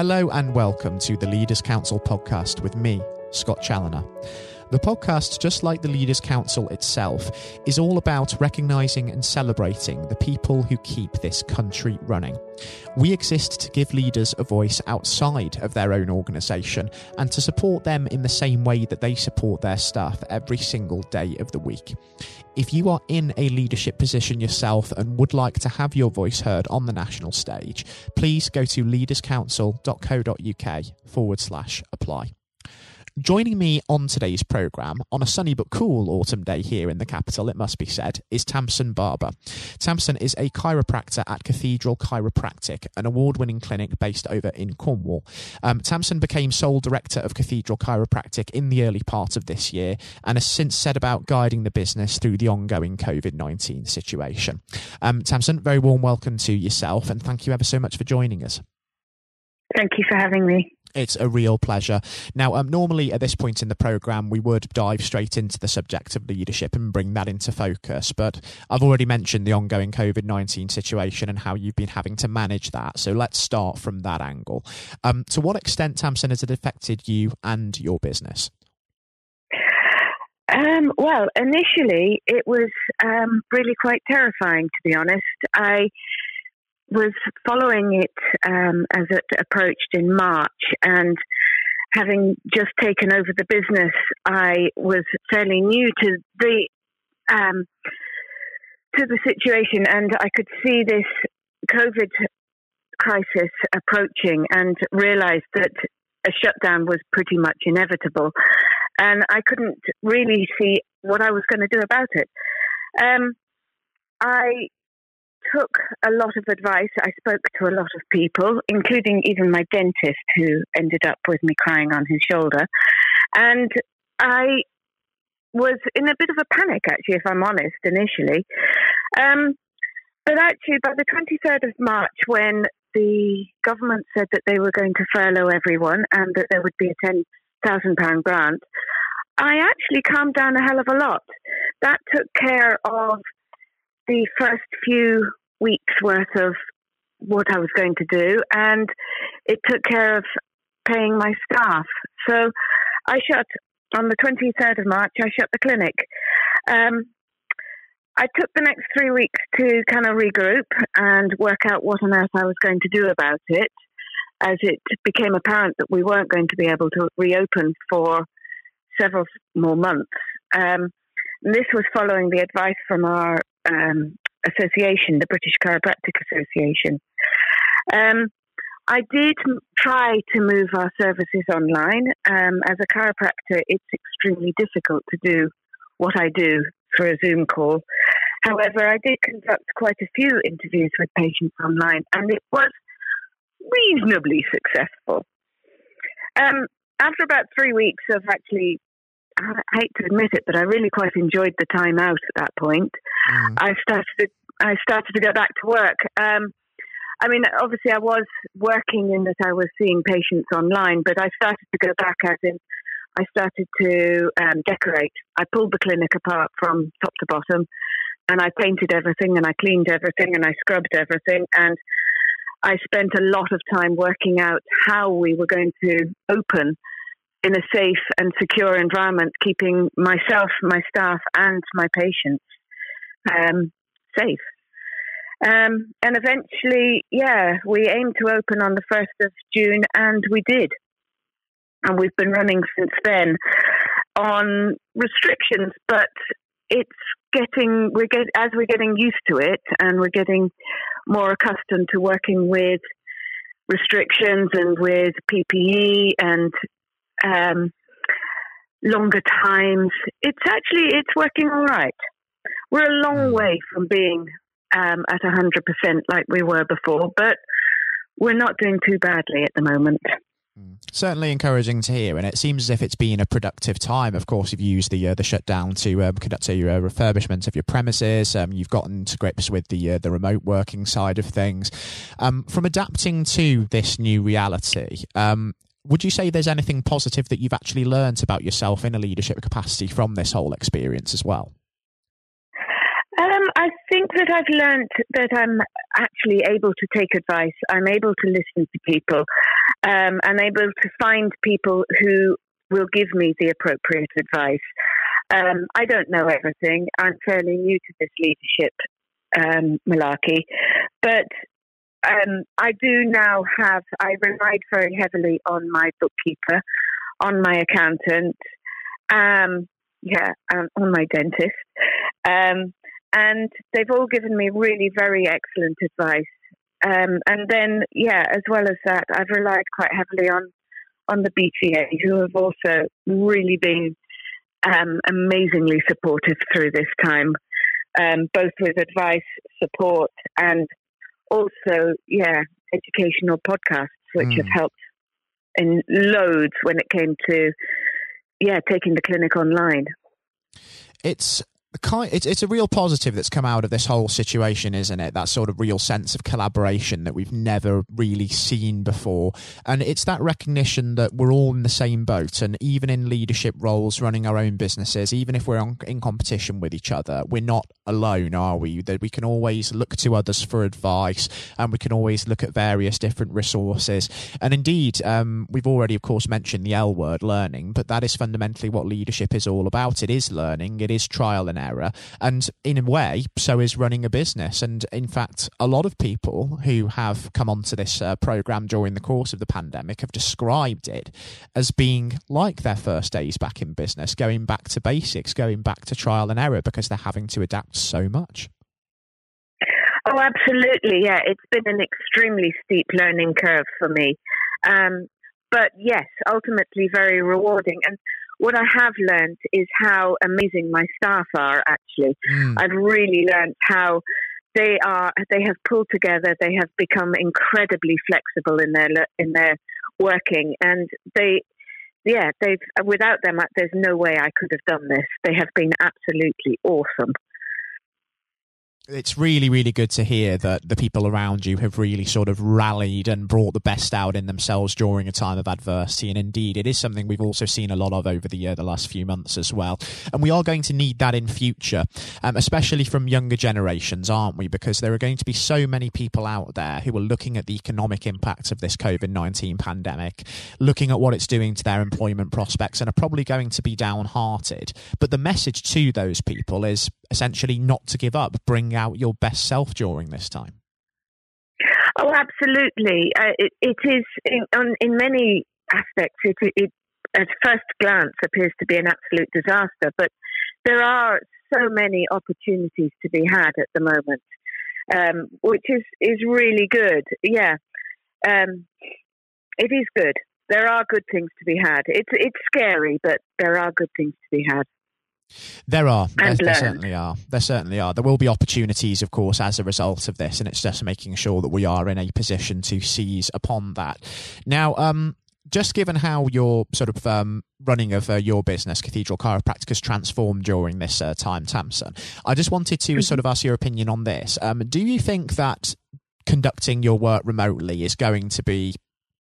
Hello and welcome to the Leaders Council podcast with me, Scott Challoner. The podcast, just like the Leaders Council itself, is all about recognising and celebrating the people who keep this country running. We exist to give leaders a voice outside of their own organisation and to support them in the same way that they support their staff every single day of the week. If you are in a leadership position yourself and would like to have your voice heard on the national stage, please go to leaderscouncil.co.uk forward slash apply. Joining me on today's programme, on a sunny but cool autumn day here in the capital, it must be said, is Tamsin Barber. Tamsin is a chiropractor at Cathedral Chiropractic, an award winning clinic based over in Cornwall. Um, Tamsin became sole director of Cathedral Chiropractic in the early part of this year and has since set about guiding the business through the ongoing COVID 19 situation. Um, Tamsin, very warm welcome to yourself and thank you ever so much for joining us. Thank you for having me. It's a real pleasure. Now, um, normally at this point in the programme, we would dive straight into the subject of leadership and bring that into focus. But I've already mentioned the ongoing COVID 19 situation and how you've been having to manage that. So let's start from that angle. Um, to what extent, Tamsin, has it affected you and your business? Um, well, initially, it was um, really quite terrifying, to be honest. I was following it um, as it approached in March, and having just taken over the business, I was fairly new to the um, to the situation, and I could see this COVID crisis approaching, and realised that a shutdown was pretty much inevitable, and I couldn't really see what I was going to do about it. Um, I took a lot of advice. I spoke to a lot of people, including even my dentist, who ended up with me crying on his shoulder. And I was in a bit of a panic, actually, if I'm honest, initially. Um, but actually, by the 23rd of March, when the government said that they were going to furlough everyone and that there would be a £10,000 grant, I actually calmed down a hell of a lot. That took care of the first few weeks worth of what I was going to do, and it took care of paying my staff. So I shut on the 23rd of March. I shut the clinic. Um, I took the next three weeks to kind of regroup and work out what on earth I was going to do about it, as it became apparent that we weren't going to be able to reopen for several more months. Um, this was following the advice from our um, association, the British Chiropractic Association. Um, I did try to move our services online. Um, as a chiropractor, it's extremely difficult to do what I do for a Zoom call. However, I did conduct quite a few interviews with patients online, and it was reasonably successful. Um, after about three weeks of actually I hate to admit it, but I really quite enjoyed the time out at that point. Mm. I started to, I started to go back to work. Um, I mean, obviously, I was working in that I was seeing patients online, but I started to go back as in I started to um, decorate. I pulled the clinic apart from top to bottom, and I painted everything, and I cleaned everything, and I scrubbed everything, and I spent a lot of time working out how we were going to open in a safe and secure environment, keeping myself, my staff, and my patients um, safe. Um, and eventually, yeah, we aimed to open on the 1st of June, and we did. And we've been running since then on restrictions, but it's getting, we're get, as we're getting used to it and we're getting more accustomed to working with restrictions and with PPE and um, longer times. It's actually it's working all right. We're a long hmm. way from being um, at hundred percent like we were before, but we're not doing too badly at the moment. Hmm. Certainly encouraging to hear, and it seems as if it's been a productive time. Of course, you've used the uh, the shutdown to um, conduct a uh, refurbishment of your premises. Um, you've gotten to grips with the uh, the remote working side of things. Um, from adapting to this new reality, um, would you say there's anything positive that you've actually learned about yourself in a leadership capacity from this whole experience as well? Um, I think that I've learned that I'm actually able to take advice. I'm able to listen to people, um, and able to find people who will give me the appropriate advice. Um, I don't know everything. I'm fairly new to this leadership um, malarkey, but um, I do now have. I relied very heavily on my bookkeeper, on my accountant, um, yeah, um, on my dentist, um, and they've all given me really very excellent advice. Um, and then, yeah, as well as that, I've relied quite heavily on on the BCA, who have also really been um, amazingly supportive through this time, um, both with advice, support, and also, yeah, educational podcasts, which mm. have helped in loads when it came to, yeah, taking the clinic online. It's kind it's it's a real positive that's come out of this whole situation isn't it? That sort of real sense of collaboration that we've never really seen before. And it's that recognition that we're all in the same boat. And even in leadership roles running our own businesses even if we're on, in competition with each other we're not alone are we? That we can always look to others for advice and we can always look at various different resources. And indeed um, we've already of course mentioned the L word learning but that is fundamentally what leadership is all about. It is learning. It is trial and error. And in a way, so is running a business. And in fact, a lot of people who have come onto this uh, program during the course of the pandemic have described it as being like their first days back in business, going back to basics, going back to trial and error because they're having to adapt so much. Oh, absolutely. Yeah, it's been an extremely steep learning curve for me. Um, but yes, ultimately very rewarding. And what I have learned is how amazing my staff are. Actually, mm. I've really learned how they are. They have pulled together. They have become incredibly flexible in their in their working, and they, yeah, they've. Without them, there's no way I could have done this. They have been absolutely awesome it's really, really good to hear that the people around you have really sort of rallied and brought the best out in themselves during a time of adversity. And indeed, it is something we've also seen a lot of over the year, the last few months as well. And we are going to need that in future, um, especially from younger generations, aren't we? Because there are going to be so many people out there who are looking at the economic impact of this COVID nineteen pandemic, looking at what it's doing to their employment prospects, and are probably going to be downhearted. But the message to those people is essentially not to give up, bring out your best self during this time? Oh, absolutely. Uh, it, it is in, on, in many aspects. It, it, at first glance, appears to be an absolute disaster, but there are so many opportunities to be had at the moment, um, which is is really good. Yeah, um, it is good. There are good things to be had. It's it's scary, but there are good things to be had. There are. There, there, certainly are. There certainly are. There will be opportunities, of course, as a result of this, and it's just making sure that we are in a position to seize upon that. Now, um, just given how your sort of um, running of uh, your business, Cathedral Chiropractic, has transformed during this uh, time, Tamsin, I just wanted to mm-hmm. sort of ask your opinion on this. Um, do you think that conducting your work remotely is going to be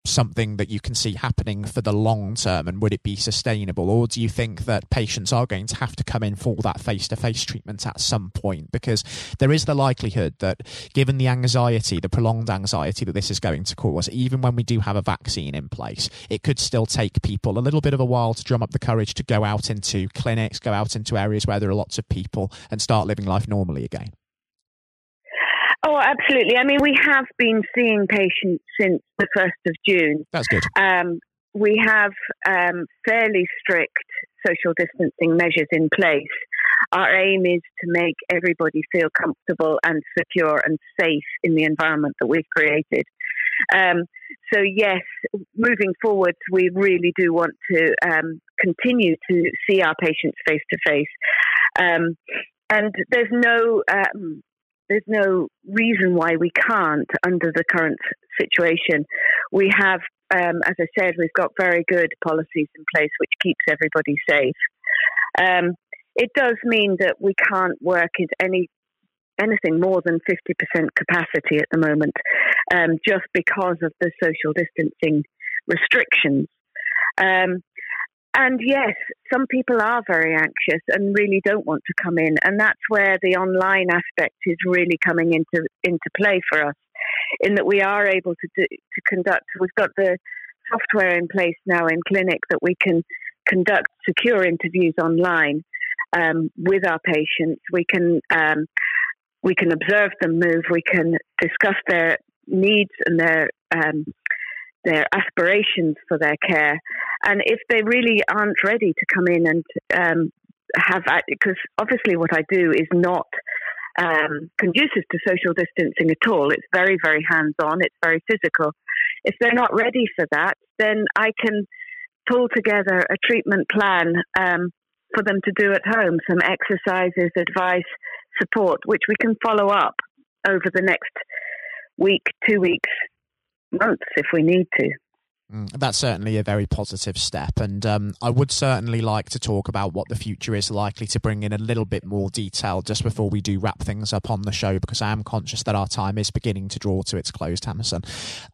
something that you can see happening for the long term and would it be sustainable? Or do you think that patients are going to have to come in for that face-to-face treatment at some point? Because there is the likelihood that given the anxiety the prolonged anxiety that this is going to cause even when we do have a vaccine in place it could still take people a little bit of a while to drum up the courage to go out into clinics go out into areas where there are lots of people and start living life normally again Oh, absolutely. I mean, we have been seeing patients since the 1st of June. That's good. Um, we have um, fairly strict social distancing measures in place. Our aim is to make everybody feel comfortable and secure and safe in the environment that we've created. Um, so, yes, moving forward, we really do want to um, continue to see our patients face to face. And there's no um, there's no reason why we can't under the current situation. We have, um, as I said, we've got very good policies in place which keeps everybody safe. Um, it does mean that we can't work at any anything more than 50% capacity at the moment, um, just because of the social distancing restrictions. Um, and yes, some people are very anxious and really don't want to come in, and that's where the online aspect is really coming into into play for us, in that we are able to do, to conduct. We've got the software in place now in clinic that we can conduct secure interviews online um, with our patients. We can um, we can observe them move. We can discuss their needs and their um, their aspirations for their care. And if they really aren't ready to come in and um, have, because obviously what I do is not um, conducive to social distancing at all. It's very, very hands on, it's very physical. If they're not ready for that, then I can pull together a treatment plan um, for them to do at home, some exercises, advice, support, which we can follow up over the next week, two weeks, months if we need to. Mm, that's certainly a very positive step. And um, I would certainly like to talk about what the future is likely to bring in a little bit more detail just before we do wrap things up on the show, because I am conscious that our time is beginning to draw to its close, Tamsin.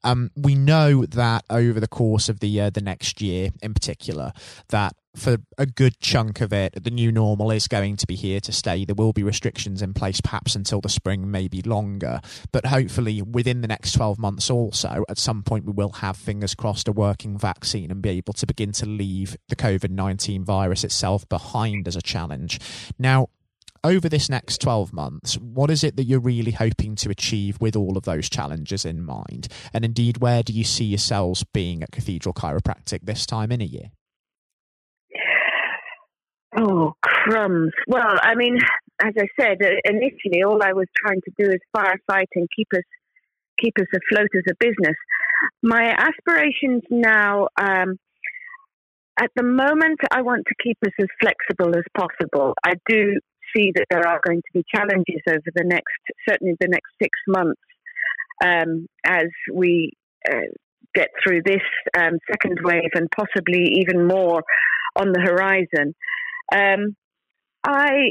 Um, we know that over the course of the uh, the next year, in particular, that for a good chunk of it, the new normal is going to be here to stay. There will be restrictions in place perhaps until the spring, maybe longer. But hopefully, within the next 12 months also, at some point, we will have, fingers crossed, a working vaccine and be able to begin to leave the COVID 19 virus itself behind as a challenge. Now, over this next 12 months, what is it that you're really hoping to achieve with all of those challenges in mind? And indeed, where do you see yourselves being at Cathedral Chiropractic this time in a year? Oh, crumbs. Well, I mean, as I said uh, initially, all I was trying to do is firefight and keep us keep us afloat as a business. My aspirations now, um, at the moment, I want to keep us as flexible as possible. I do see that there are going to be challenges over the next, certainly the next six months, um, as we uh, get through this um, second wave and possibly even more on the horizon. Um, I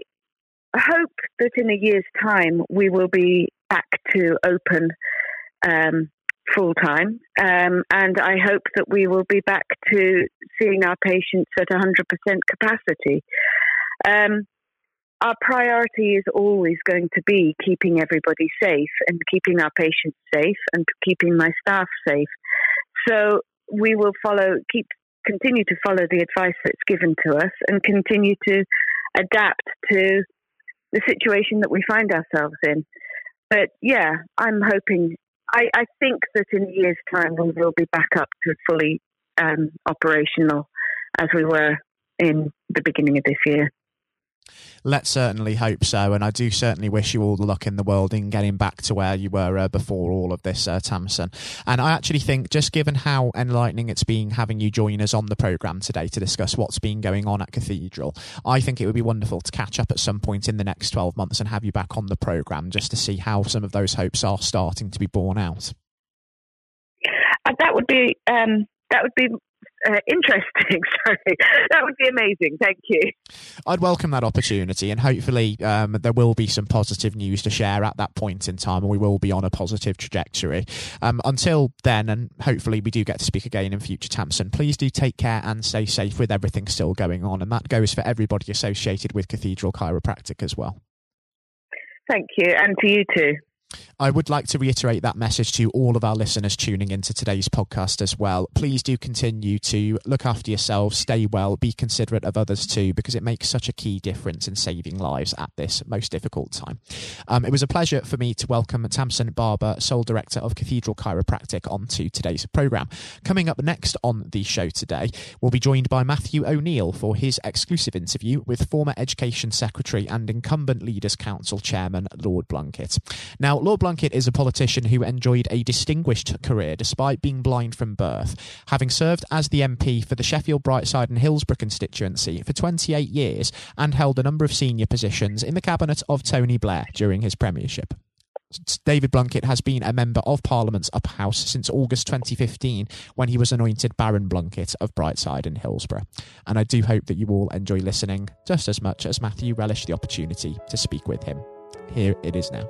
hope that in a year's time we will be back to open um, full time, um, and I hope that we will be back to seeing our patients at 100% capacity. Um, our priority is always going to be keeping everybody safe and keeping our patients safe and keeping my staff safe. So we will follow, keep continue to follow the advice that's given to us and continue to adapt to the situation that we find ourselves in. But yeah, I'm hoping, I, I think that in a year's time we will be back up to fully um, operational as we were in the beginning of this year. Let's certainly hope so, and I do certainly wish you all the luck in the world in getting back to where you were uh, before all of this, uh, Tamsin. And I actually think, just given how enlightening it's been having you join us on the programme today to discuss what's been going on at Cathedral, I think it would be wonderful to catch up at some point in the next 12 months and have you back on the programme just to see how some of those hopes are starting to be borne out. Uh, that would be um, that would be uh, interesting. Sorry, that would be amazing. Thank you. I'd welcome that opportunity, and hopefully um, there will be some positive news to share at that point in time, and we will be on a positive trajectory. Um, until then, and hopefully we do get to speak again in future, Tamsin. Please do take care and stay safe with everything still going on, and that goes for everybody associated with Cathedral Chiropractic as well. Thank you, and to you too. I would like to reiterate that message to all of our listeners tuning into today's podcast as well. Please do continue to look after yourselves, stay well, be considerate of others too, because it makes such a key difference in saving lives at this most difficult time. Um, it was a pleasure for me to welcome Tamsin Barber, Sole Director of Cathedral Chiropractic, onto today's programme. Coming up next on the show today, we'll be joined by Matthew O'Neill for his exclusive interview with former Education Secretary and incumbent Leaders Council Chairman Lord Blunkett. Now, Lord Blunkett is a politician who enjoyed a distinguished career despite being blind from birth, having served as the MP for the Sheffield Brightside and Hillsborough constituency for 28 years and held a number of senior positions in the cabinet of Tony Blair during his premiership. David Blunkett has been a member of Parliament's upper house since August 2015 when he was anointed Baron Blunkett of Brightside and Hillsborough. And I do hope that you all enjoy listening just as much as Matthew relished the opportunity to speak with him. Here it is now.